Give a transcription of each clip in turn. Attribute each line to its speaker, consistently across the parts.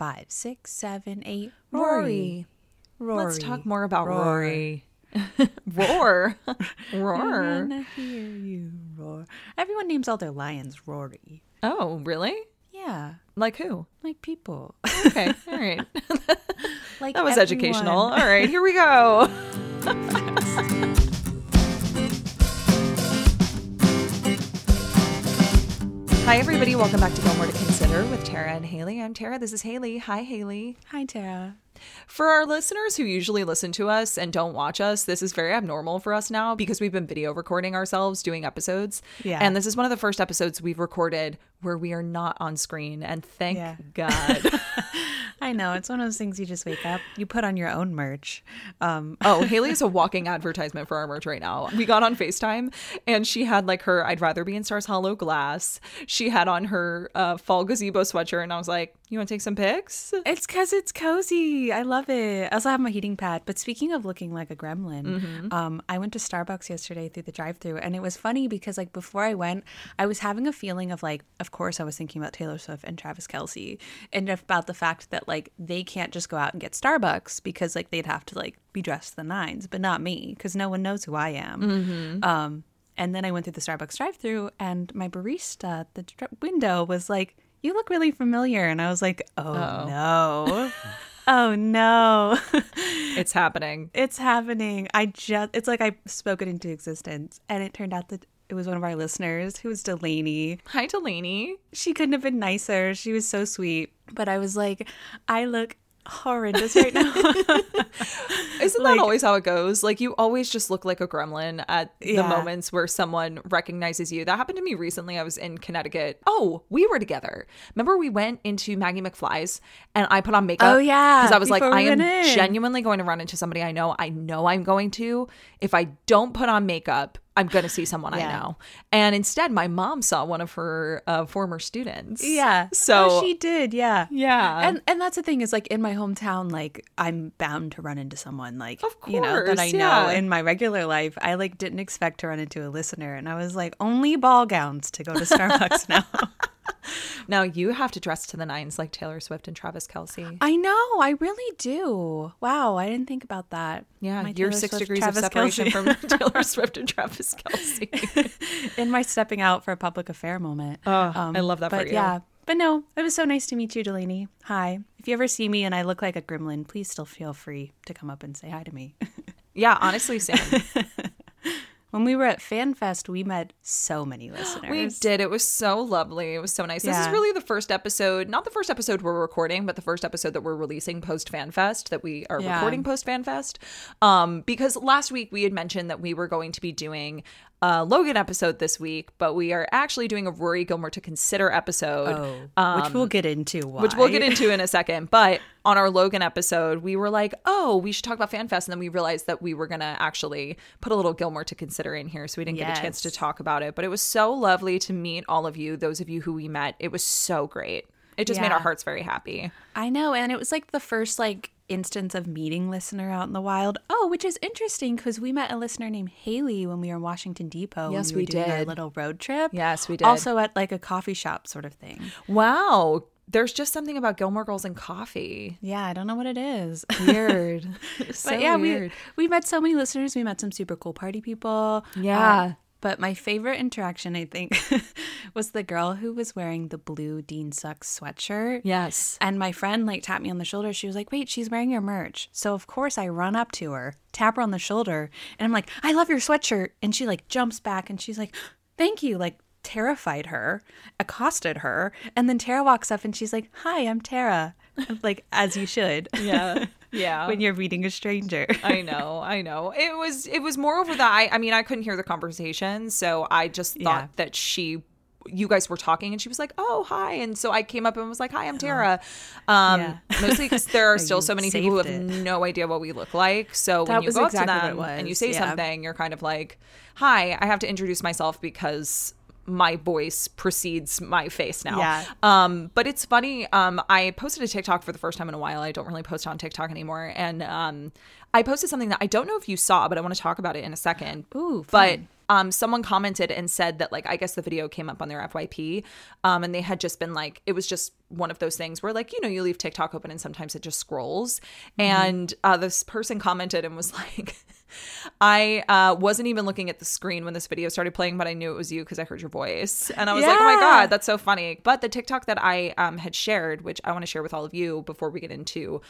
Speaker 1: five, six, seven, eight.
Speaker 2: Rory.
Speaker 1: Rory.
Speaker 2: Let's talk more about
Speaker 1: Roar.
Speaker 2: Rory. Roar. Roar.
Speaker 1: Wanna hear you roar. Everyone names all their lions Rory.
Speaker 2: Oh, really?
Speaker 1: Yeah,
Speaker 2: Like who?
Speaker 1: like people.
Speaker 2: Okay. All right.
Speaker 1: like
Speaker 2: That was
Speaker 1: everyone.
Speaker 2: educational. All right, here we go. Hi, everybody. Welcome back to Gilmore to Consider with Tara and Haley. I'm Tara. This is Haley. Hi, Haley.
Speaker 1: Hi, Tara.
Speaker 2: For our listeners who usually listen to us and don't watch us, this is very abnormal for us now because we've been video recording ourselves doing episodes.
Speaker 1: Yeah.
Speaker 2: And this is one of the first episodes we've recorded where we are not on screen. And thank
Speaker 1: Yeah.
Speaker 2: God.
Speaker 1: I know it's one of those things you just wake up, you put on your own merch. Um,
Speaker 2: Oh, Haley is a walking advertisement for our merch right now. We got on FaceTime and she had like her I'd rather be in Stars Hollow glass. She had on her uh, fall gazebo sweatshirt and I was like, You want to take some pics?
Speaker 1: It's because it's cozy. I love it. I also have my heating pad. But speaking of looking like a gremlin,
Speaker 2: Mm-hmm.
Speaker 1: um, I went to Starbucks yesterday through the drive-through, and it was funny because like before I went, I was having a feeling of like, of course, I was thinking about Taylor Swift and Travis Kelce, and about the fact that like they can't just go out and get Starbucks because like they'd have to like be dressed the nines, but not me because no one knows who I am.
Speaker 2: Mm-hmm.
Speaker 1: Um, and then I went through the Starbucks drive-through, and my barista at the window was like, "You look really familiar," and I was like, "Oh no." Oh no.
Speaker 2: It's happening.
Speaker 1: it's happening. I just it's like I spoke it into existence and it turned out that it was one of our listeners who was Delaney.
Speaker 2: Hi, Delaney.
Speaker 1: She couldn't have been nicer. She was so sweet. But I was like, I look horrendous right now.
Speaker 2: Isn't
Speaker 1: Like-
Speaker 2: that always how it goes? Like you always just look like a gremlin at the moments where someone recognizes you. That happened to me recently. I was in Connecticut. Oh, we were together. Remember we went into Maggie McFly's and I put on makeup.
Speaker 1: Oh, yeah,
Speaker 2: Because I was like, I am
Speaker 1: in.
Speaker 2: genuinely going to run into somebody I know. I know I'm going to. If I don't put on makeup, I'm going to see someone I know. And instead, my mom saw one of her uh, former students.
Speaker 1: yeah.
Speaker 2: So
Speaker 1: Oh, she did, yeah.
Speaker 2: yeah.
Speaker 1: And and that's the thing is like in my hometown, like I'm bound to run into someone like
Speaker 2: Of
Speaker 1: you know that I
Speaker 2: course,
Speaker 1: know in my regular life. I like didn't expect to run into a listener, and I was like, only ball gowns to go to Starbucks now.
Speaker 2: now you have to dress to the nines like Taylor Swift and Travis Kelce.
Speaker 1: I know, I really do. Wow, I didn't think about that.
Speaker 2: Yeah,
Speaker 1: My
Speaker 2: you're
Speaker 1: Taylor
Speaker 2: six
Speaker 1: Swift,
Speaker 2: degrees
Speaker 1: Travis
Speaker 2: of separation from Taylor Swift and Travis Kelce.
Speaker 1: in my stepping out for a public affair moment.
Speaker 2: Oh, I um, love that for
Speaker 1: but
Speaker 2: you.
Speaker 1: Yeah, but no, it was so nice to meet you, Delaney. Hi. If you ever see me and I look like a gremlin, please still feel free to come up and say hi to me.
Speaker 2: yeah, honestly, same.
Speaker 1: When we were at FanFest, we met so many listeners.
Speaker 2: We did. It was so lovely. It was so nice. This is really the first episode, not the first episode we're recording, but the first episode that we're releasing post FanFest that we are
Speaker 1: Yeah.
Speaker 2: recording post FanFest. Um, because last week we had mentioned that we were going to be doing a Logan episode this week, but we are actually doing a Rory Gilmore to consider episode.
Speaker 1: Oh, which um, we'll get into. Why.
Speaker 2: which we'll get into in a second. But on our Logan episode, we were like, oh, we should talk about FanFest. And then we realized that we were going to actually put a little Gilmore to consider in here. So we didn't get a chance to talk about it. But it was so lovely to meet all of you, those of you who we met. It was so great. It just made our hearts very happy.
Speaker 1: I know, and it was like the first like instance of meeting listener out in the wild. Oh, which is interesting because we met a listener named Haley when we were in Washington Depot.
Speaker 2: Yes,
Speaker 1: we,
Speaker 2: we
Speaker 1: doing Our little road trip.
Speaker 2: Yes, we did.
Speaker 1: Also at like a coffee shop sort of thing.
Speaker 2: Wow. There's just something about Gilmore Girls and coffee.
Speaker 1: Yeah, I don't know what it is.
Speaker 2: Weird. so
Speaker 1: but yeah,
Speaker 2: weird.
Speaker 1: we we met so many listeners. We met some super cool party people.
Speaker 2: Yeah.
Speaker 1: Uh, but my favorite interaction, I think, was the girl who was wearing the blue Dean Sucks sweatshirt.
Speaker 2: yes.
Speaker 1: And my friend like tapped me on the shoulder. She was like, "Wait, she's wearing your merch." So of course I run up to her, tap her on the shoulder, and I'm like, "I love your sweatshirt." And she like jumps back and she's like, "Thank you." Like terrified her, accosted her, and then Tara walks up and she's like, "Hi, I'm Tara." like as you should.
Speaker 2: Yeah. Yeah.
Speaker 1: when you're reading a stranger.
Speaker 2: I know, I know. It was it was more over that I I mean I couldn't hear the conversation, so I just thought
Speaker 1: Yeah.
Speaker 2: that she you guys were talking and she was like, "Oh, hi." And so I came up and was like, "Hi, I'm Tara." Um
Speaker 1: Yeah.
Speaker 2: mostly cuz there are still so many people who have
Speaker 1: saved
Speaker 2: no idea what we look like. So when you go
Speaker 1: exactly
Speaker 2: up to
Speaker 1: it
Speaker 2: them and you say
Speaker 1: yeah.
Speaker 2: something, you're kind of like, "Hi, I have to introduce myself because my voice precedes my face now.
Speaker 1: Yeah.
Speaker 2: Um, but it's funny. Um, I posted a TikTok for the first time in a while. I don't really post on TikTok anymore, and um, I posted something that I don't know if you saw, but I want to talk about it in a second.
Speaker 1: Ooh,
Speaker 2: but um, someone commented and said that like I guess the video came up on their FYP, um, and they had just been like it was just one of those things where like you know you leave TikTok open and sometimes it just scrolls, and uh, this person commented and was like. I uh, wasn't even looking at the screen when this video started playing, but I knew it was you because I heard your voice. And I was like, oh my God, that's so funny. But the TikTok that I um, had shared, which I want to share with all of you before we get into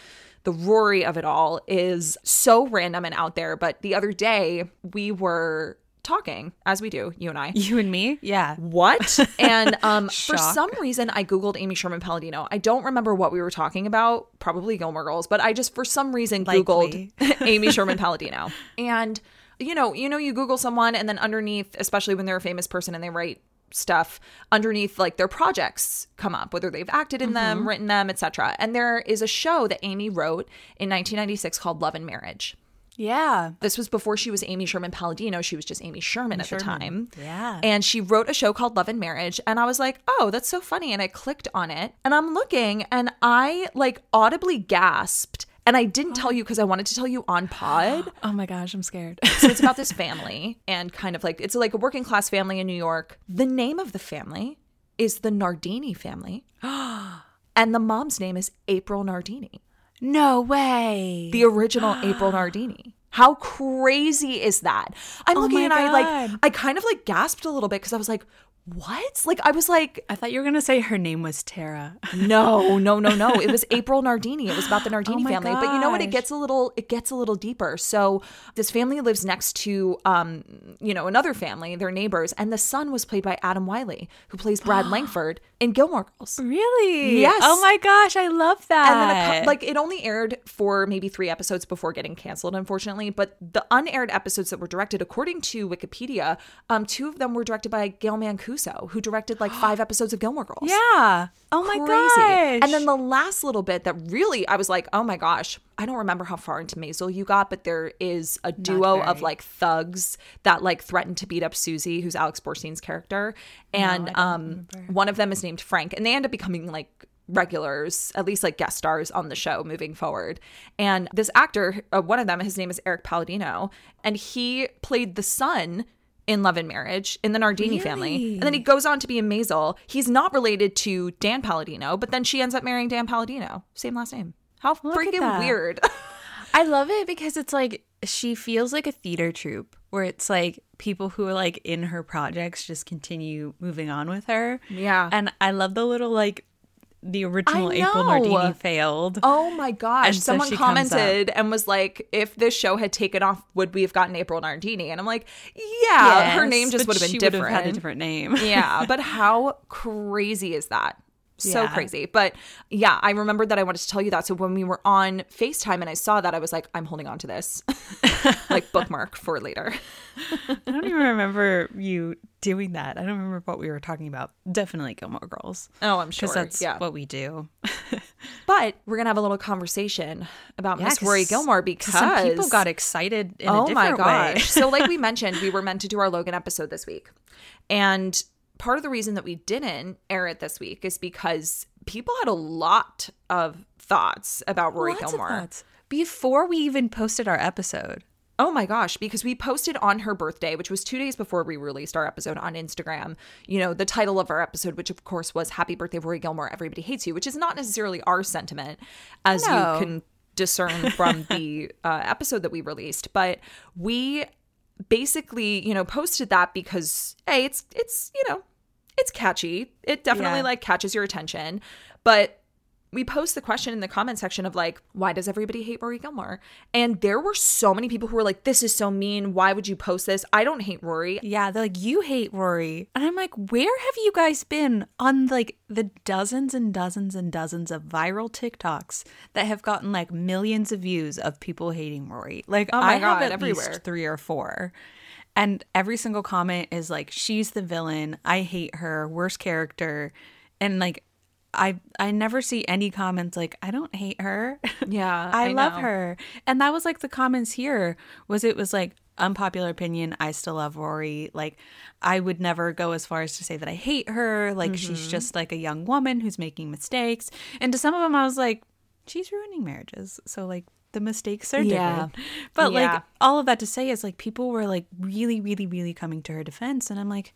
Speaker 2: the Rory of it all, is so random and out there. But the other day, we were talking, as we do, you and I.
Speaker 1: You and me? Yeah.
Speaker 2: What? And um, for some reason, I Googled Amy Sherman Palladino. I don't remember what we were talking about, probably Gilmore Girls, but I just, for some reason,
Speaker 1: Likely.
Speaker 2: Googled Amy Sherman Palladino. And, you know, you know, you Google someone and then underneath, especially when they're a famous person and they write stuff underneath like their projects come up whether they've acted in them written them etc and there is a show that amy wrote in 1996 called love and marriage
Speaker 1: Yeah.
Speaker 2: this was before she was Amy Sherman Palladino. She was just Amy Sherman at the time.
Speaker 1: Yeah.
Speaker 2: And she wrote a show called Love and Marriage. And I was like, oh, that's so funny. And I clicked on it and I'm looking and I like audibly gasped. And I didn't tell oh. you because I wanted to tell you on pod.
Speaker 1: Oh my gosh, I'm scared.
Speaker 2: So it's about this family and kind of like it's like a working class family in New York. The name of the family is the Nardini family. and the mom's name is April Nardini
Speaker 1: no way.
Speaker 2: the original April Nardini. How crazy is that? I'm
Speaker 1: Oh
Speaker 2: looking and I like I kind of like gasped a little bit because I was like, what? Like I was like,
Speaker 1: I thought you were gonna say her name was Tara.
Speaker 2: no, no, no, no. It was April Nardini. It was about the Nardini
Speaker 1: Oh
Speaker 2: family. But you know what? It gets a little it gets a little deeper. So this family lives next to um, you know, another family, their neighbors, and the son was played by Adam Wylie, who plays Brad Langford in Gilmore Girls.
Speaker 1: Really?
Speaker 2: Yes.
Speaker 1: Oh my gosh, I love that.
Speaker 2: And then a like it only aired for maybe three episodes before getting canceled, unfortunately. But the unaired episodes that were directed, according to Wikipedia, um, two of them were directed by Gail Mancuso, who directed like five episodes of Gilmore Girls.
Speaker 1: yeah. Oh my gosh.
Speaker 2: And then the last little bit that really I was like, oh my gosh, I don't remember how far into Maisel you got, but there is a duo of like thugs that like threaten to beat up Susie, who's Alex Borstein's character. And um one of them is named Frank, and they end up becoming like regulars, at least like guest stars on the show moving forward. And this actor, uh, one of them, his name is Eric Palladino, and he played the son in Love and Marriage in the Nardini family. And then he goes on to be in Maisel. He's not related to Dan Palladino, but then she ends up marrying Dan Palladino. Same last name. How
Speaker 1: Look
Speaker 2: freaking weird.
Speaker 1: I love it because it's like she feels like a theater troupe where it's like people who are like in her projects just continue moving on with her.
Speaker 2: Yeah.
Speaker 1: And I love the little like the original April. Nardini failed.
Speaker 2: Oh my gosh.
Speaker 1: And
Speaker 2: Someone
Speaker 1: comes
Speaker 2: commented and was like, if this show had taken off, would we have gotten April Nardini? And I'm like, yeah, her name just would have been
Speaker 1: she
Speaker 2: different.
Speaker 1: Would have had a different name.
Speaker 2: yeah, but how crazy is that? So
Speaker 1: Yeah.
Speaker 2: crazy. But yeah, I remembered that I wanted to tell you that. So when we were on FaceTime and I saw that, I was like, I'm holding on to this. like bookmark for later.
Speaker 1: I don't even remember you doing that. I don't remember what we were talking about. Definitely Gilmore Girls.
Speaker 2: Oh, I'm sure.
Speaker 1: Because that's
Speaker 2: yeah.
Speaker 1: what we do.
Speaker 2: But we're gonna have a little conversation about Miss
Speaker 1: 'cause
Speaker 2: Rory Gilmore because
Speaker 1: Some people got excited in a
Speaker 2: oh my gosh.
Speaker 1: way.
Speaker 2: so like we mentioned, we were meant to do our Logan episode this week. And part of the reason that we didn't air it this week is because people had a lot of thoughts about Rory
Speaker 1: Lots of
Speaker 2: Gilmore.
Speaker 1: thoughts. Before we even posted our episode.
Speaker 2: Oh my gosh, because we posted on her birthday, which was two days before we released our episode on Instagram, you know, the title of our episode, which of course was Happy Birthday, Rory Gilmore, Everybody Hates You, which is not necessarily our sentiment, as
Speaker 1: No.
Speaker 2: you can discern from the uh, episode that we released. But we basically, you know, posted that because, hey, it's, it's, you know, it's catchy. It definitely
Speaker 1: Yeah.
Speaker 2: like catches your attention. But we post the question in the comment section of like, why does everybody hate Rory Gilmore? And there were so many people who were like, this is so mean. Why would you post this? I don't hate Rory.
Speaker 1: Yeah, they're like, you hate Rory. And I'm like, where have you guys been on like the dozens and dozens and dozens of viral TikToks that have gotten like millions of views of people hating Rory? Like,
Speaker 2: Oh my
Speaker 1: I have at
Speaker 2: everywhere.
Speaker 1: least three or four. And every single comment is like, she's the villain. I hate her. Worst character. And like, I I never see any comments like I don't hate her.
Speaker 2: Yeah,
Speaker 1: I,
Speaker 2: I
Speaker 1: love
Speaker 2: know.
Speaker 1: her. And that was like the comments here was it was like unpopular opinion, I still love Rory. Like I would never go as far as to say that I hate her. Like she's
Speaker 2: Mm-hmm.
Speaker 1: just like a young woman who's making mistakes. And to some of them I was like she's ruining marriages. So like the mistakes are
Speaker 2: Yeah.
Speaker 1: different. But
Speaker 2: Yeah.
Speaker 1: like all of that to say is like people were like really, really, really coming to her defense, and I'm like,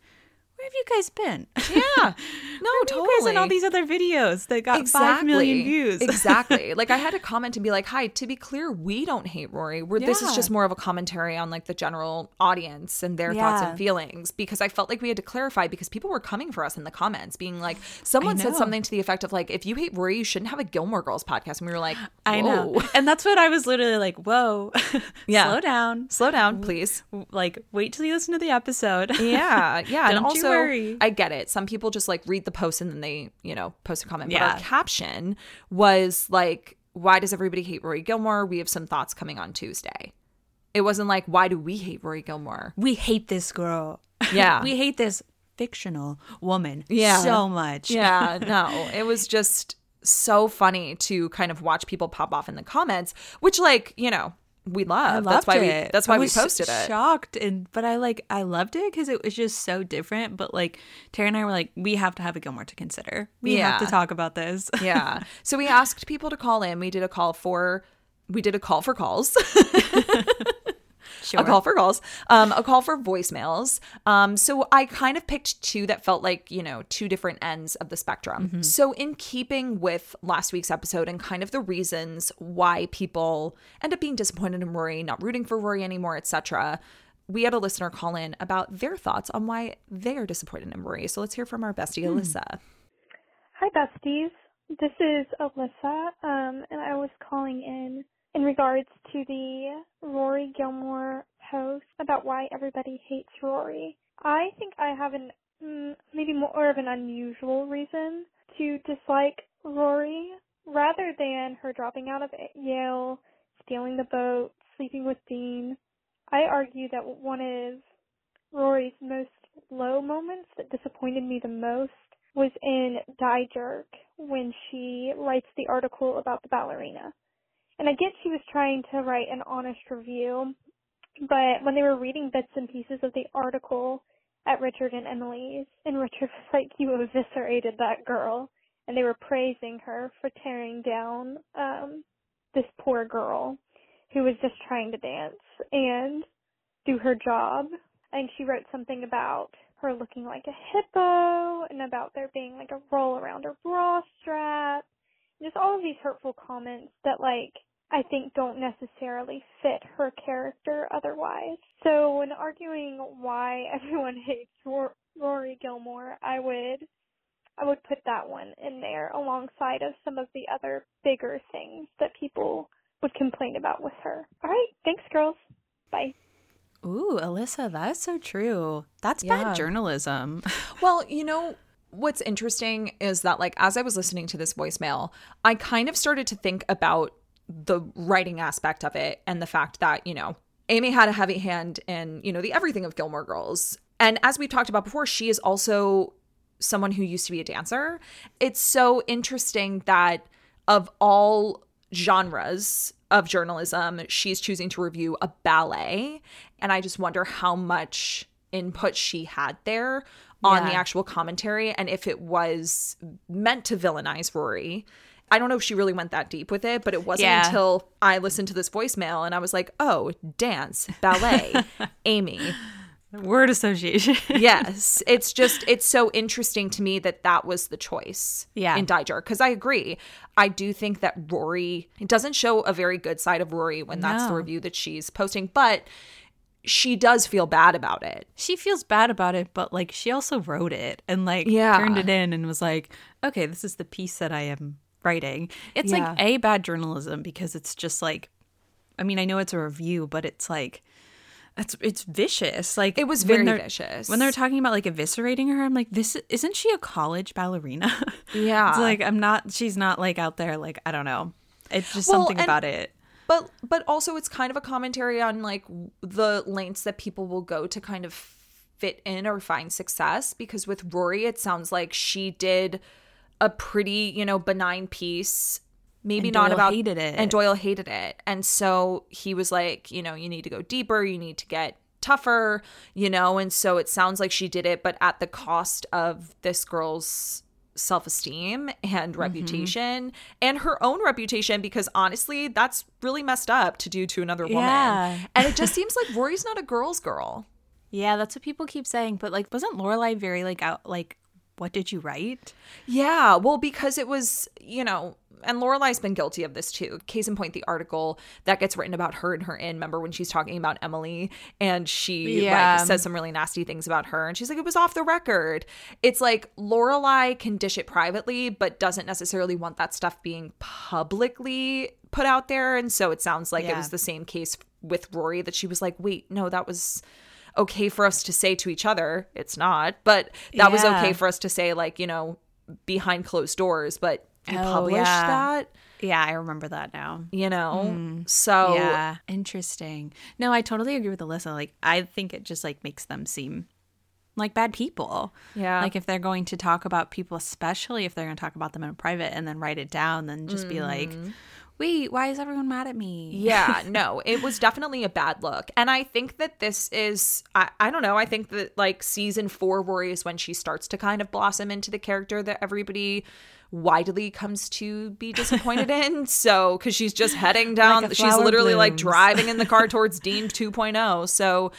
Speaker 1: where have you guys been?
Speaker 2: Yeah. No, totally.
Speaker 1: in all these other videos that got five million views.
Speaker 2: exactly. Like I had to comment and be like, "Hi, to be clear, we don't hate Rory. We're, This is just more of a commentary on like the general audience and their thoughts and feelings." Because I felt like we had to clarify because people were coming for us in the comments, being like, "Someone said something to the effect of like, if you hate Rory, you shouldn't have a Gilmore Girls podcast." And we were like,
Speaker 1: I know, and that's what I was literally like, whoa,
Speaker 2: Yeah.
Speaker 1: slow down,
Speaker 2: Slow down, please."
Speaker 1: like wait till you listen to the episode.
Speaker 2: Yeah, yeah. and also,
Speaker 1: worry.
Speaker 2: I get it. Some people just like read the post and then they, you know, post a comment. But
Speaker 1: Yeah.
Speaker 2: our caption was like, why does everybody hate Rory Gilmore? We have some thoughts coming on Tuesday. It wasn't like, why do we hate Rory Gilmore?
Speaker 1: we hate this girl.
Speaker 2: Yeah.
Speaker 1: we hate this fictional woman
Speaker 2: Yeah.
Speaker 1: so much.
Speaker 2: Yeah, no. It was just so funny to kind of watch people pop off in the comments, which like, you know, we love. that's why we
Speaker 1: it.
Speaker 2: that's
Speaker 1: I
Speaker 2: why we posted it.
Speaker 1: Shocked and but I like I loved it because it was just so different. But like Tara and I were like, we have to have a Gilmore to consider. We have to talk about this.
Speaker 2: yeah. So we asked people to call in. We did a call for we did a call for calls.
Speaker 1: sure.
Speaker 2: a call for calls, um, a call for voicemails. Um, so I kind of picked two that felt like, you know, two different ends of the spectrum. So, in keeping with last week's episode and kind of the reasons why people end up being disappointed in Rory, not rooting for Rory anymore, etc., we had a listener call in about their thoughts on why they are disappointed in Rory. So let's hear from our bestie, Alyssa.
Speaker 3: Hi, besties. This is Alyssa, um, and I was calling in in regards to the Rory Gilmore post about why everybody hates Rory. I think I have an mm, maybe more of an unusual reason to dislike Rory rather than her dropping out of Yale, stealing the boat, sleeping with Dean. I argue that one of Rory's most low moments that disappointed me the most was in Die Jerk when she writes the article about the ballerina. And I get she was trying to write an honest review, but when they were reading bits and pieces of the article at Richard and Emily's, and Richard was like, You eviscerated that girl. And they were praising her for tearing down um, this poor girl who was just trying to dance and do her job. And she wrote something about her looking like a hippo and about there being like a roll around her bra strap. Just all of these hurtful comments that like I think don't necessarily fit her character otherwise. So when arguing why everyone hates Ror- Rory Gilmore, I would I would put that one in there alongside of some of the other bigger things that people would complain about with her. All right, thanks girls. Bye.
Speaker 1: Ooh, Alyssa, that's so true. That's
Speaker 2: Yeah.
Speaker 1: bad journalism.
Speaker 2: Well, you know, what's interesting is that, like, as I was listening to this voicemail, I kind of started to think about the writing aspect of it and the fact that, you know, Amy had a heavy hand in, you know, the everything of Gilmore Girls. And as we've talked about before, she is also someone who used to be a dancer. It's so interesting that of all genres of journalism, she's choosing to review a ballet. And I just wonder how much input she had there on the actual commentary and if it was meant to villainize Rory. I don't know if she really went that deep with it, but it wasn't
Speaker 1: Yeah.
Speaker 2: until I listened to this voicemail and I was like, oh, dance, ballet, Amy.
Speaker 1: Word association.
Speaker 2: Yes. It's just, it's so interesting to me that that was the choice
Speaker 1: Yeah.
Speaker 2: in Die Jerk. Because I agree. I do think that Rory, it doesn't show a very good side of Rory when that's the review that she's posting, but she does feel bad about it.
Speaker 1: she feels bad about it, but like she also wrote it and like
Speaker 2: Yeah.
Speaker 1: turned it in and was like, okay, this is the piece that I am writing. It's
Speaker 2: Yeah.
Speaker 1: like a bad journalism because it's just like, I mean, I know it's a review, but it's like, it's it's vicious. Like
Speaker 2: It was very
Speaker 1: they're-
Speaker 2: vicious.
Speaker 1: When they're talking about like eviscerating her, I'm like, this isn't she a college ballerina?
Speaker 2: Yeah.
Speaker 1: it's like I'm not. She's not like out there. Like I don't know. It's just
Speaker 2: Well,
Speaker 1: something
Speaker 2: and-
Speaker 1: about it.
Speaker 2: But but also it's kind of a commentary on like the lengths that people will go to kind of fit in or find success because with Rory it sounds like she did a pretty, you know, benign piece maybe not
Speaker 1: Doyle
Speaker 2: about
Speaker 1: hated it.
Speaker 2: and Doyle hated it. And so he was like, you know, you need to go deeper, you need to get tougher, you know, and so it sounds like she did it but at the cost of this girl's self esteem
Speaker 1: Mm-hmm.
Speaker 2: and reputation and her own reputation because honestly, that's really messed up to do to another woman.
Speaker 1: Yeah.
Speaker 2: And it just seems like Rory's not a girl's girl.
Speaker 1: Yeah, that's what people keep saying. But like, wasn't Lorelai very like out? Like, what did you write?
Speaker 2: Yeah, well, because it was, you know, and Lorelai's been guilty of this too. Case in point, the article that gets written about her and her in. Remember when she's talking about Emily and she
Speaker 1: Yeah.
Speaker 2: like says some really nasty things about her, and she's like, it was off the record. It's like Lorelai can dish it privately, but doesn't necessarily want that stuff being publicly put out there. And so it sounds like it was the same case with Rory that she was like, wait, no, that was okay for us to say to each other. It's not, but that was okay for us to say, like, you know, behind closed doors, but you
Speaker 1: Oh,
Speaker 2: published
Speaker 1: yeah.
Speaker 2: that,
Speaker 1: Yeah, I remember that now.
Speaker 2: you know? Mm. So,
Speaker 1: Yeah, interesting. No, I totally agree with Alyssa. Like, I think it just like makes them seem like bad people.
Speaker 2: Yeah.
Speaker 1: Like if they're going to talk about people, especially if they're going to talk about them in private and then write it down, then just be like, mm. wait, why is everyone mad at me?
Speaker 2: yeah, no, it was definitely a bad look. And I think that this is, I, I don't know, I think that like season four worries when she starts to kind of blossom into the character that everybody widely comes to be disappointed in. So, because she's just heading down,
Speaker 1: Like
Speaker 2: she's literally like driving in the car towards Dean 2.0. So,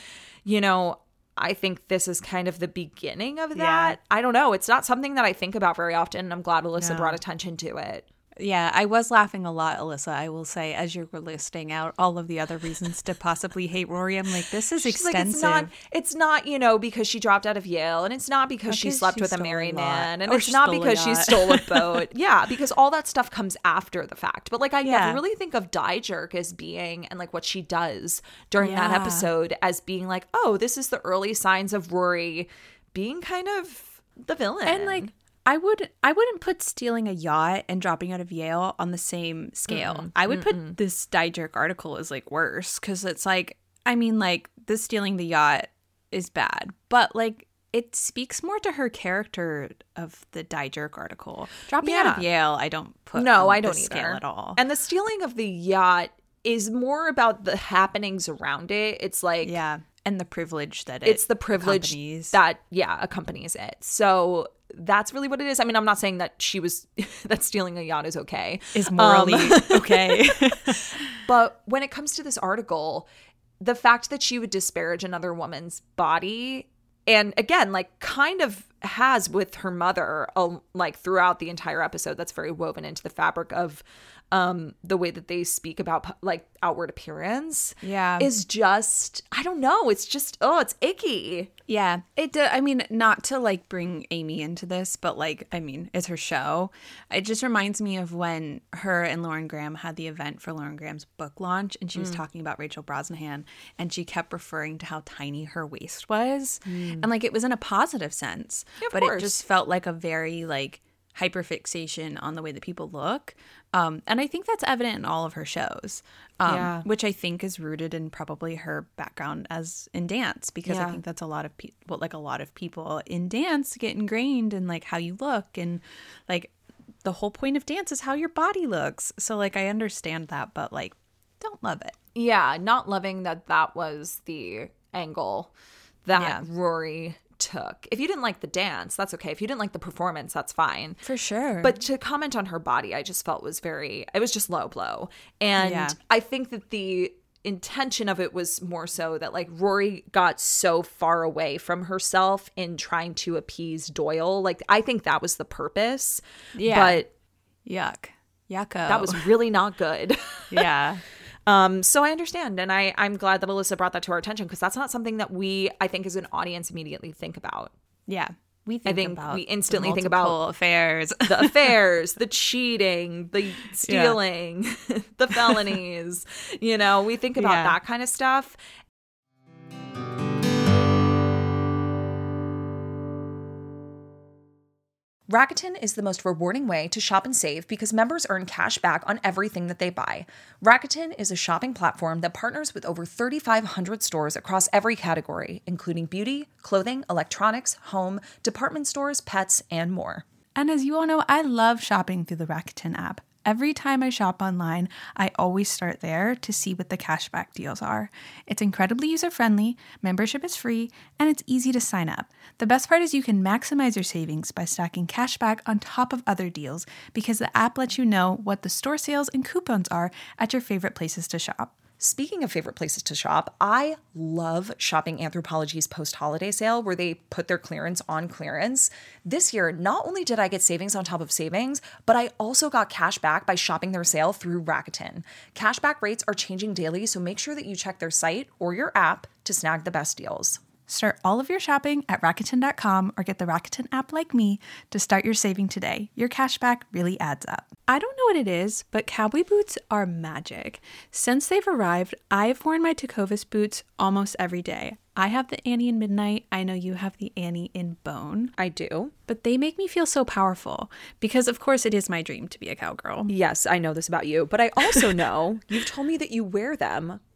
Speaker 2: you know, I think this is kind of the beginning of that. I don't know. It's not something that I think about very often. and I'm glad Alyssa
Speaker 1: No.
Speaker 2: brought attention to it.
Speaker 1: Yeah, I was laughing a lot, Alyssa. I will say, as you were listing out all of the other reasons to possibly hate Rory, I'm like, this is
Speaker 2: She's like,
Speaker 1: extensive.
Speaker 2: it's not, it's not, you know, because she dropped out of Yale, and it's not because she slept
Speaker 1: she
Speaker 2: with a married man, and
Speaker 1: Or
Speaker 2: it's not because she stole a boat. yeah, because all that stuff comes after the fact. But like, I
Speaker 1: Yeah.
Speaker 2: never really think of Die Jerk as being and like what she does during that episode as being like, oh, this is the early signs of Rory being kind of the villain,
Speaker 1: and like I would I wouldn't put stealing a yacht and dropping out of Yale on the same scale. I would put this Die Jerk article as like worse because it's like I mean like the stealing the yacht is bad, but like it speaks more to her character of the Die Jerk article. Dropping out of Yale, I don't put
Speaker 2: no, I don't
Speaker 1: scale at all.
Speaker 2: And the stealing of the yacht is more about the happenings around it. It's like
Speaker 1: yeah, and the privilege that it
Speaker 2: it's the privilege
Speaker 1: accompanies.
Speaker 2: that yeah accompanies it so that's really what it is i mean i'm not saying that she was that stealing a yacht is okay
Speaker 1: is morally
Speaker 2: Um,
Speaker 1: okay.
Speaker 2: but when it comes to this article the fact that she would disparage another woman's body and again like kind of has with her mother like throughout the entire episode that's very woven into the fabric of um the way that they speak about like outward appearance
Speaker 1: Yeah.
Speaker 2: is just i don't know it's just oh it's icky
Speaker 1: Yeah, it. do- I mean, not to like bring Amy into this, but like, I mean, it's her show. It just reminds me of when her and Lauren Graham had the event for Lauren Graham's book launch, and she
Speaker 2: Mm.
Speaker 1: was talking about Rachel Brosnahan, and she kept referring to how tiny her waist was, and like it was in a positive sense,
Speaker 2: Mm. of
Speaker 1: but
Speaker 2: course.
Speaker 1: it just felt like a very like hyperfixation on the way that people look. Um, and I think that's evident in all of her shows, um,
Speaker 2: Yeah.
Speaker 1: which I think is rooted in probably her background as in dance, because
Speaker 2: Yeah.
Speaker 1: I think that's a lot of people, like a lot of people in dance get ingrained in like how you look and like the whole point of dance is how your body looks. So like I understand that, but like don't love it.
Speaker 2: yeah, not loving that that was the angle that
Speaker 1: Yeah.
Speaker 2: Rory took. If you didn't like the dance, that's okay. If you didn't like the performance, that's fine.
Speaker 1: For sure.
Speaker 2: But to comment on her body, I just felt was very, it was just low blow. And
Speaker 1: Yeah.
Speaker 2: I think that the intention of it was more so that like Rory got so far away from herself in trying to appease Doyle. Like, I think that was the purpose.
Speaker 1: Yeah.
Speaker 2: But
Speaker 1: yuck. Yucko.
Speaker 2: that was really not good.
Speaker 1: yeah.
Speaker 2: Um, so I understand, and I I'm glad that Alyssa brought that to our attention because that's not something that we I think as an audience immediately think about.
Speaker 1: Yeah. We think
Speaker 2: think
Speaker 1: about
Speaker 2: we
Speaker 1: the
Speaker 2: instantly think about-
Speaker 1: affairs.
Speaker 2: The affairs, the cheating, the stealing, the felonies. You know, we think about
Speaker 1: Yeah.
Speaker 2: that kind of stuff. Rakuten is the most rewarding way to shop and save because members earn cash back on everything that they buy. Rakuten is a shopping platform that partners with over 3,500 stores across every category, including beauty, clothing, electronics, home, department stores, pets, and more.
Speaker 1: And as you all know, I love shopping through the Rakuten app. Every time I shop online, I always start there to see what the cashback deals are. It's incredibly user friendly, membership is free, and it's easy to sign up. The best part is you can maximize your savings by stacking cashback on top of other deals because the app lets you know what the store sales and coupons are at your favorite places to shop.
Speaker 2: Speaking of favorite places to shop, I love shopping Anthropologie's post holiday sale where they put their clearance on clearance. This year, not only did I get savings on top of savings, but I also got cash back by shopping their sale through Rakuten. Cashback rates are changing daily, so make sure that you check their site or your app to snag the best deals.
Speaker 1: Start all of your shopping at Rakuten.com or get the Rakuten app like me to start your saving today. Your cashback really adds up. I don't know what it is, but cowboy boots are magic. Since they've arrived, I've worn my Tecovas boots almost every day. I have the Annie in Midnight. I know you have the Annie in Bone.
Speaker 2: I do.
Speaker 1: But they make me feel so powerful because, of course, it is my dream to be a cowgirl.
Speaker 2: Yes, I know this about you, but I also know you've told me that you wear them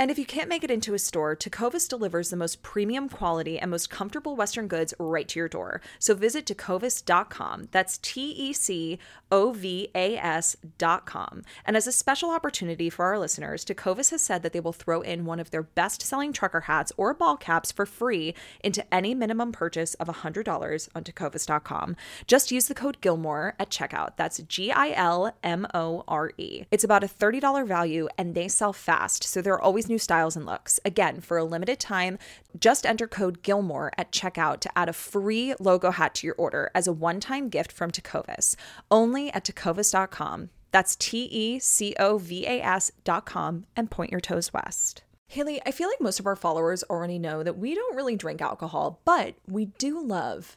Speaker 2: And if you can't make it into a store, Tecovas delivers the most premium quality and most comfortable Western goods right to your door. So visit tecovas.com. That's T E C O V A S.com. And as a special opportunity for our listeners, Tecovas has said that they will throw in one of their best selling trucker hats or ball caps for free into any minimum purchase of $100 on tecovas.com. Just use the code Gilmore at checkout. That's G I L M O R E. It's about a $30 value and they sell fast, so there are always new styles and looks. Again, for a limited time, just enter code Gilmore at checkout to add a free logo hat to your order as a one time gift from Tecovas, only at tecovas.com. That's T E C O V A S.com and point your toes west. Haley, I feel like most of our followers already know that we don't really drink alcohol, but we do love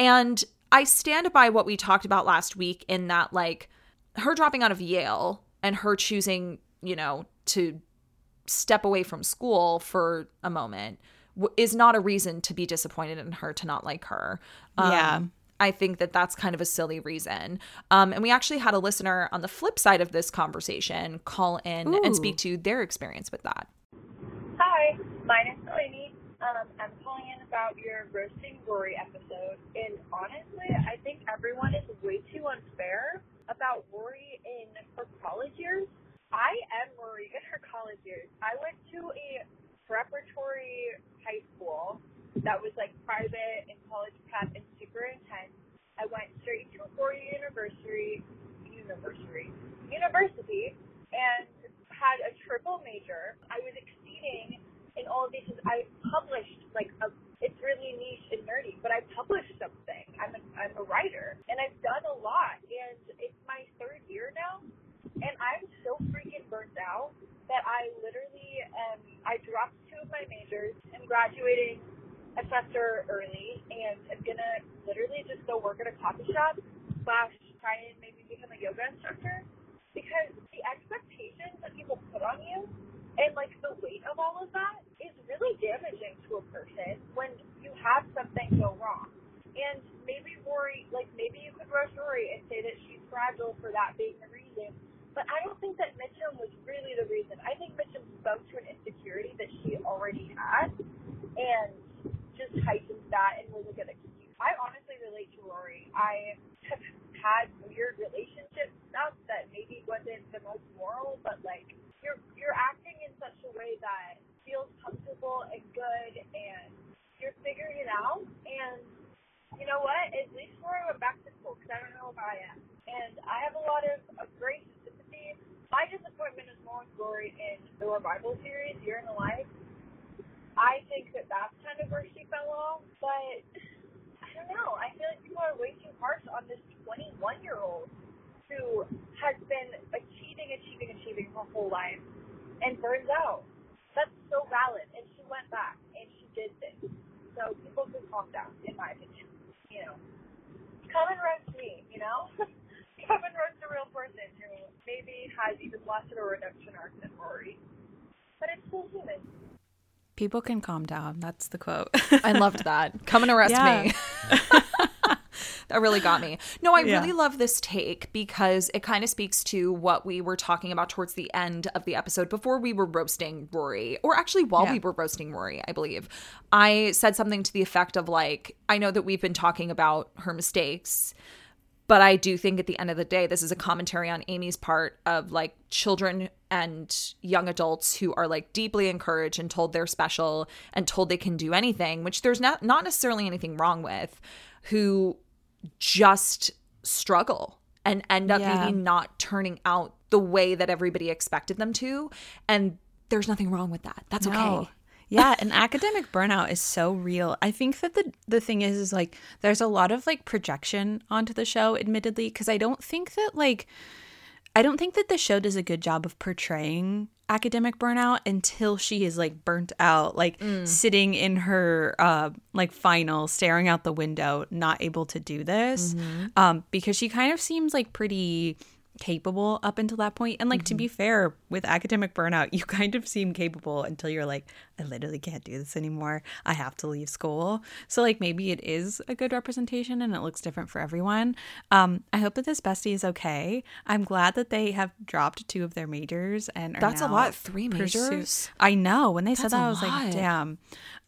Speaker 2: And I stand by what we talked about last week in that, like, her dropping out of Yale and her choosing, you know, to step away from school for a moment w- is not a reason to be disappointed in her to not like her. Um,
Speaker 1: Yeah.
Speaker 2: I think that that's kind of a silly reason. Um, and we actually had a listener on the flip side of this conversation call in
Speaker 1: Ooh.
Speaker 2: and speak to their experience with that.
Speaker 4: Hi, my name's Delaney. Um, I'm calling in about your roasting Rory episode. And honestly, I think everyone is way too unfair about Rory in her college years. I am Rory in her college years. I went to a preparatory high school that was like private and college prep and super intense. I went straight to a four-year university, university, university, and had a triple major. I was exceeding in all of these. I published like a. It's really niche and nerdy, but I published something. I'm a, I'm a writer, and I've done a lot. And it's my third year now, and I'm so freaking burnt out that I literally um I dropped two of my majors. I'm graduating a semester early, and I'm gonna literally just go work at a coffee shop slash try and maybe become a yoga instructor because the expectations that people put on you and like the weight of all of that is really damaging to a person when you have something go wrong. And maybe Rory, like maybe you could roast Rory and say that she's fragile for that being the reason. But I don't think that Mitchum was really the reason. I think Mitchum spoke to an insecurity that she already had and just heightened that and was a good excuse. I honestly relate to Rory. I have had weird relationship stuff that maybe wasn't the most moral, but like you're you're acting in such a way that feels comfortable and good and you're figuring it out and you know what? At least Rory went back to school because I don't know if I am. And I have a lot of, of grace and sympathy. My disappointment is more with Rory in the revival series, Year in the Life. I think that that's kind of where she fell off, but I don't know. I feel like people are way too harsh on this 21 year old who has been achieving, achieving, achieving her whole life and burns out. That's so valid. And she went back and she did things. So people can calm down, in my opinion. You know, come and roast me, you know? come and roast a real person who maybe has even less of a redemption arc than Rory. But it's still human.
Speaker 1: People can calm down. That's the quote.
Speaker 2: I loved that. Come and arrest
Speaker 1: Yeah.
Speaker 2: me. that really got me. No, I
Speaker 1: Yeah.
Speaker 2: really love this take because it kind of speaks to what we were talking about towards the end of the episode before we were roasting Rory, or actually while
Speaker 1: Yeah.
Speaker 2: we were roasting Rory, I believe. I said something to the effect of like, I know that we've been talking about her mistakes. But I do think at the end of the day, this is a commentary on Amy's part of like children and young adults who are like deeply encouraged and told they're special and told they can do anything, which there's not not necessarily anything wrong with, who just struggle and end up
Speaker 1: Yeah.
Speaker 2: maybe not turning out the way that everybody expected them to. And there's nothing wrong with that. That's
Speaker 1: No.
Speaker 2: okay.
Speaker 1: yeah, and academic burnout is so real. I think that the the thing is is like there's a lot of like projection onto the show admittedly because I don't think that like I don't think that the show does a good job of portraying academic burnout until she is like burnt out, like sitting in her uh like final staring out the window, not able to do this. Um because she kind of seems like pretty capable up until that point. And like to be fair, with academic burnout, you kind of seem capable until you're like, I literally can't do this anymore. I have to leave school. So like maybe it is a good representation and it looks different for everyone. Um, I hope that this bestie is okay. I'm glad that they have dropped two of their majors and are
Speaker 2: That's a lot. Three majors?
Speaker 1: I know. When they said that, I was
Speaker 2: lot.
Speaker 1: like, damn.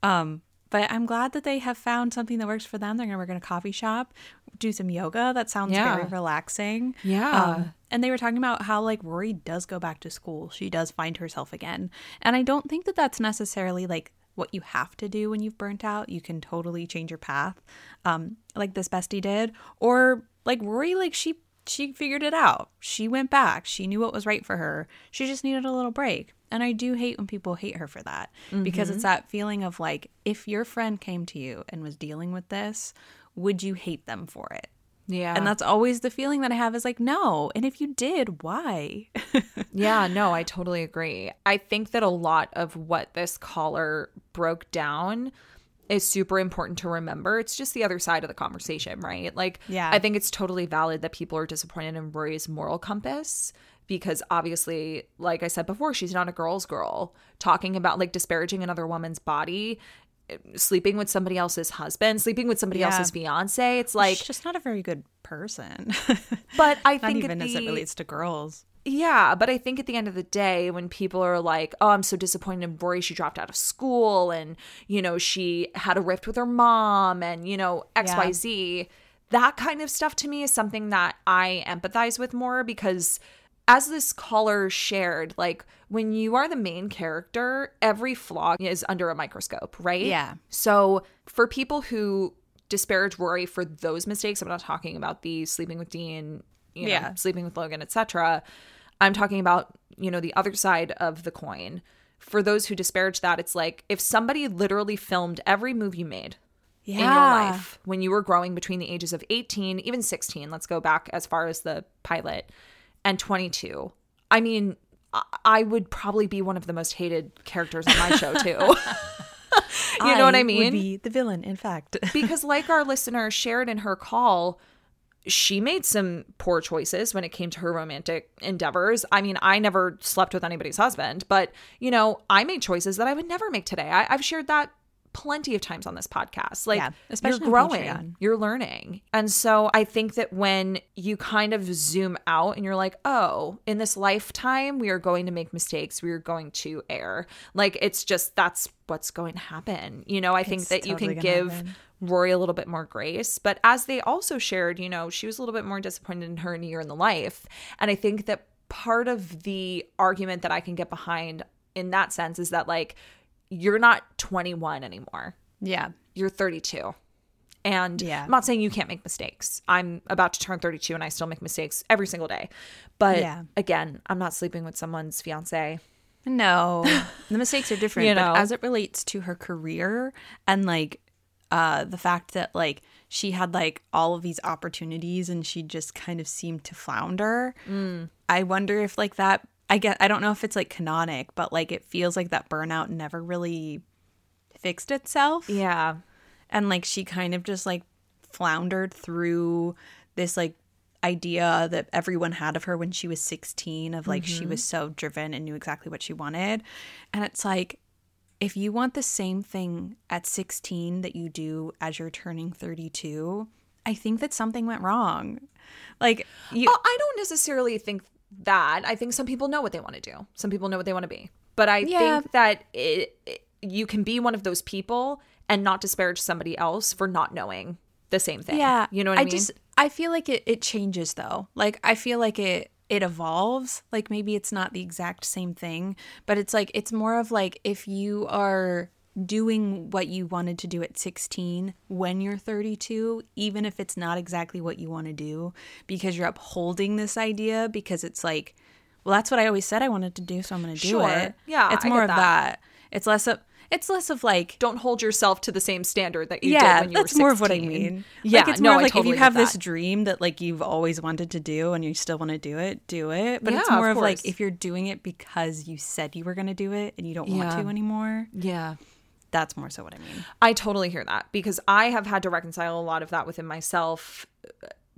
Speaker 1: Um, but I'm glad that they have found something that works for them. They're gonna work in a coffee shop, do some yoga. That sounds
Speaker 2: Yeah.
Speaker 1: very relaxing.
Speaker 2: Yeah.
Speaker 1: Um, and they were talking about how like Rory does go back to school. She does find herself again. And I don't think that that's necessarily like what you have to do when you've burnt out. You can totally change your path, um, like this bestie did, or like Rory, like she she figured it out. She went back. She knew what was right for her. She just needed a little break. And I do hate when people hate her for that because it's mm-hmm. that feeling of like, if your friend came to you and was dealing with this, would you hate them for it?
Speaker 2: Yeah.
Speaker 1: And that's always the feeling that I have is like, no. And if you did, why?
Speaker 2: Yeah, no, I totally agree. I think that a lot of what this caller broke down is super important to remember. It's just the other side of the conversation, right? Like,
Speaker 1: Yeah.
Speaker 2: I think it's totally valid that people are disappointed in Rory's moral compass because obviously, like I said before, she's not a girl's girl. Talking about like disparaging another woman's body, sleeping with somebody else's husband, sleeping with somebody
Speaker 1: Yeah.
Speaker 2: else's fiance. It's like,
Speaker 1: She's just not a very good person.
Speaker 2: but I
Speaker 1: not
Speaker 2: think
Speaker 1: even
Speaker 2: at
Speaker 1: as it relates to girls.
Speaker 2: Yeah, but I think at the end of the day, when people are like, oh, I'm so disappointed in Rory, she dropped out of school and, you know, she had a rift with her mom and, you know, XYZ, that kind of stuff to me is something that I empathize with more because as this caller shared, like when you are the main character, every flaw is under a microscope, right?
Speaker 1: Yeah.
Speaker 2: So for people who disparage Rory for those mistakes, I'm not talking about the sleeping with Dean, you know,
Speaker 1: Yeah.
Speaker 2: sleeping with Logan, etc. I'm talking about, you know, the other side of the coin. For those who disparage that, it's like if somebody literally filmed every move you made
Speaker 1: Yeah.
Speaker 2: in your life when you were growing between the ages of 18, even 16, let's go back as far as the pilot, and 22. I mean, I- would probably be one of the most hated characters on my show, too. you know what I
Speaker 1: would
Speaker 2: mean?
Speaker 1: be the villain, in fact.
Speaker 2: because like our listener shared in her call she made some poor choices when it came to her romantic endeavors. I mean, I never slept with anybody's husband, but you know, I made choices that I would never make today. I, I've shared that plenty of times on this podcast. Like
Speaker 1: Yeah, especially
Speaker 2: you're growing, you're learning. And so I think that when you kind of zoom out and you're like, oh, in this lifetime, we are going to make mistakes. We are going to err. Like it's just that's what's going to happen. You know, I think
Speaker 1: It's
Speaker 2: that you can give
Speaker 1: happen.
Speaker 2: Rory a little bit more grace. But as they also shared, you know, she was a little bit more disappointed in her year in the life. And I think that part of the argument that I can get behind in that sense is that like you're not 21 anymore.
Speaker 1: Yeah.
Speaker 2: You're 32. And
Speaker 1: Yeah.
Speaker 2: I'm not saying you can't make mistakes. I'm about to turn 32 and I still make mistakes every single day. But
Speaker 1: Yeah.
Speaker 2: again, I'm not sleeping with someone's fiance.
Speaker 1: No, the mistakes are different.
Speaker 2: You know.
Speaker 1: But as it relates to her career and like uh, the fact that like she had like all of these opportunities and she just kind of seemed to flounder.
Speaker 2: Mm.
Speaker 1: I wonder if like that. I get. I don't know if it's like canonic, but like it feels like that burnout never really fixed itself.
Speaker 2: Yeah.
Speaker 1: and like she kind of just like floundered through this like idea that everyone had of her when she was 16 of like she mm-hmm. was so driven and knew exactly what she wanted and it's like if you want the same thing at 16 that you do as you're turning 32 i think that something went wrong like you
Speaker 2: Oh, I don't necessarily think that. I think some people know what they want to do. Some people know what they want to be. But I
Speaker 1: Yeah.
Speaker 2: think that it, it- you can be one of those people and not disparage somebody else for not knowing the same thing.
Speaker 1: Yeah.
Speaker 2: You know what I, mean?
Speaker 1: I
Speaker 2: mean?
Speaker 1: just I feel like it it changes though. Like I feel like it it evolves. Like maybe it's not the exact same thing, but it's like it's more of like if you are doing what you wanted to do at 16 when you're 32, even if it's not exactly what you want to do because you're upholding this idea because it's like well that's what I always said I wanted to do so I'm going to do
Speaker 2: Sure.
Speaker 1: it.
Speaker 2: Yeah,
Speaker 1: It's more of
Speaker 2: that.
Speaker 1: that. It's less of it's less of like
Speaker 2: don't hold yourself to the same standard that you
Speaker 1: yeah,
Speaker 2: did when you
Speaker 1: that's
Speaker 2: were 16.
Speaker 1: more of what I mean.
Speaker 2: Yeah,
Speaker 1: like, it's
Speaker 2: no,
Speaker 1: more of
Speaker 2: I
Speaker 1: like
Speaker 2: totally
Speaker 1: if you have this dream that like you've always wanted to do and you still want to do it, do it. But it's
Speaker 2: Yeah, of
Speaker 1: more of, like if you're doing it because you said you were going to do it and you don't want to anymore.
Speaker 2: Yeah.
Speaker 1: That's more so what I mean.
Speaker 2: I totally hear that because I have had to reconcile a lot of that within myself.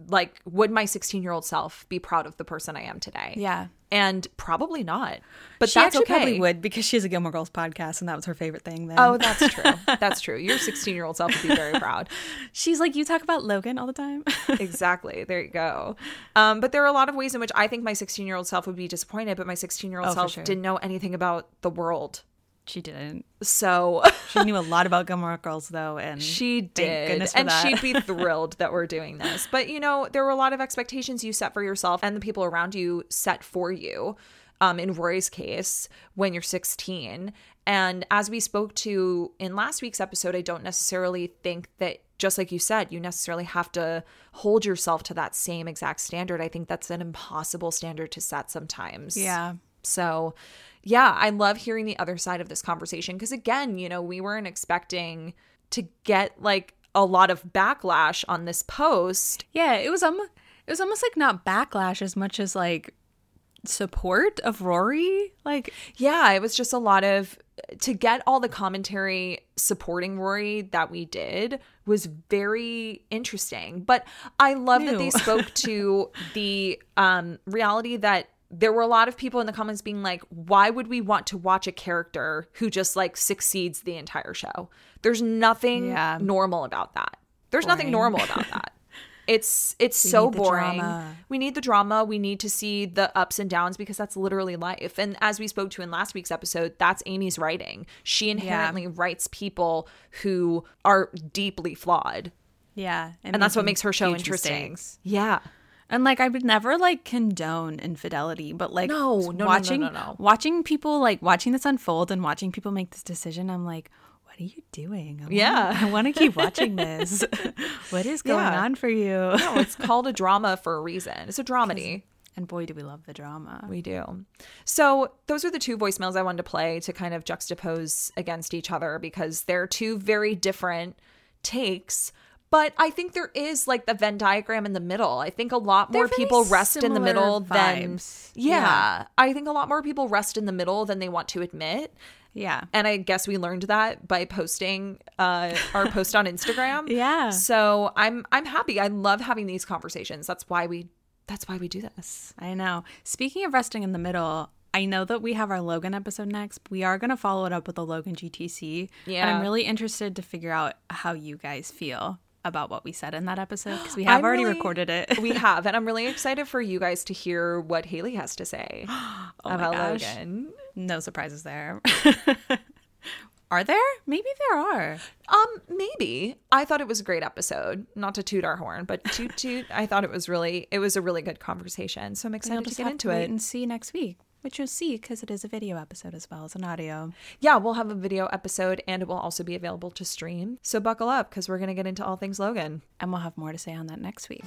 Speaker 2: Like, would my 16 year old self be proud of the person I am today?
Speaker 1: Yeah.
Speaker 2: And probably not. But
Speaker 1: she
Speaker 2: that's
Speaker 1: actually
Speaker 2: okay.
Speaker 1: probably would because she has a Gilmore Girls podcast and that was her favorite thing. Then.
Speaker 2: Oh, that's true. That's true. Your 16 year old self would be very proud.
Speaker 1: she's like, you talk about Logan all the time.
Speaker 2: exactly. There you go. Um, but there are a lot of ways in which I think my 16 year old self would be disappointed, but my 16 year old
Speaker 1: Oh,
Speaker 2: self
Speaker 1: sure.
Speaker 2: didn't know anything about the world.
Speaker 1: She didn't.
Speaker 2: So
Speaker 1: She knew a lot about Gilmore Girls though, and
Speaker 2: she did. And
Speaker 1: that.
Speaker 2: she'd be thrilled that we're doing this. But, you know, there were a lot of expectations you set for yourself and the people around you set for you. Um, in Rory's case, when you're 16. And as we spoke to in last week's episode, I don't necessarily think that, just like you said, you necessarily have to hold yourself to that same exact standard. I think that's an impossible standard to set sometimes.
Speaker 1: yeah.
Speaker 2: So, yeah, I love hearing the other side of this conversation because, again, you know, we weren't expecting to get like a lot of backlash on this post.
Speaker 1: Yeah, it was um it was almost like not backlash as much as like support of Rory. Like
Speaker 2: Yeah, it was just a lot of to get all the commentary supporting Rory that we did was very interesting. But I love that they spoke to the um reality that there were a lot of people in the comments being like, why would we want to watch a character who just like succeeds the entire show? There's nothing
Speaker 1: Yeah.
Speaker 2: normal about that. There's nothing normal about that. It's it's
Speaker 1: We
Speaker 2: so boring.
Speaker 1: drama.
Speaker 2: We need the drama. We need to see the ups and downs because that's literally life. And as we spoke to in last week's episode, that's Amy's writing. She inherently writes people who are deeply flawed.
Speaker 1: yeah,
Speaker 2: And that's what makes her show interesting.
Speaker 1: mistakes.
Speaker 2: Yeah.
Speaker 1: And like I would never like condone infidelity, but like
Speaker 2: No, no, no, no,
Speaker 1: watching
Speaker 2: no, no.
Speaker 1: watching people like watching this unfold and watching people make this decision, I'm like, what are you doing? I
Speaker 2: Yeah.
Speaker 1: I want to keep watching this. what is going
Speaker 2: Yeah.
Speaker 1: on for you?
Speaker 2: No, it's called a drama for a reason. It's a dramedy.
Speaker 1: And boy, do we love the drama.
Speaker 2: We do. So, those are the two voicemails I wanted to play to kind of juxtapose against each other because they're two very different takes. But I think there is like the Venn diagram in the middle. I think a lot more people rest in the middle
Speaker 1: similar
Speaker 2: than. Yeah,
Speaker 1: Yeah.
Speaker 2: I think a lot more people rest in the middle than they want to admit.
Speaker 1: Yeah.
Speaker 2: And I guess we learned that by posting uh, our post on Instagram.
Speaker 1: Yeah.
Speaker 2: So I'm I'm happy. I love having these conversations. That's why we that's why we do this.
Speaker 1: I know. Speaking of resting in the middle, I know that we have our Logan episode next. We are going to follow it up with a Logan GTC. And
Speaker 2: Yeah.
Speaker 1: I'm really interested to figure out how you guys feel about what we said in that episode because we have
Speaker 2: I'm
Speaker 1: already
Speaker 2: really-
Speaker 1: recorded it.
Speaker 2: We have, and I'm really excited for you guys to hear what Haley has to say
Speaker 1: Oh my
Speaker 2: about
Speaker 1: gosh.
Speaker 2: Logan.
Speaker 1: no surprises there. are there? Maybe there are.
Speaker 2: Um, maybe. I thought it was a great episode. Not to toot our horn, but toot toot. I thought it was really it was a really good conversation. So I'm excited to get into it.
Speaker 1: and see next week, which you'll see because it is a video episode as well as an audio.
Speaker 2: Yeah, we'll have a video episode and it will also be available to stream. So buckle up because we're gonna get into all things Logan.
Speaker 1: And we'll have more to say on that next week.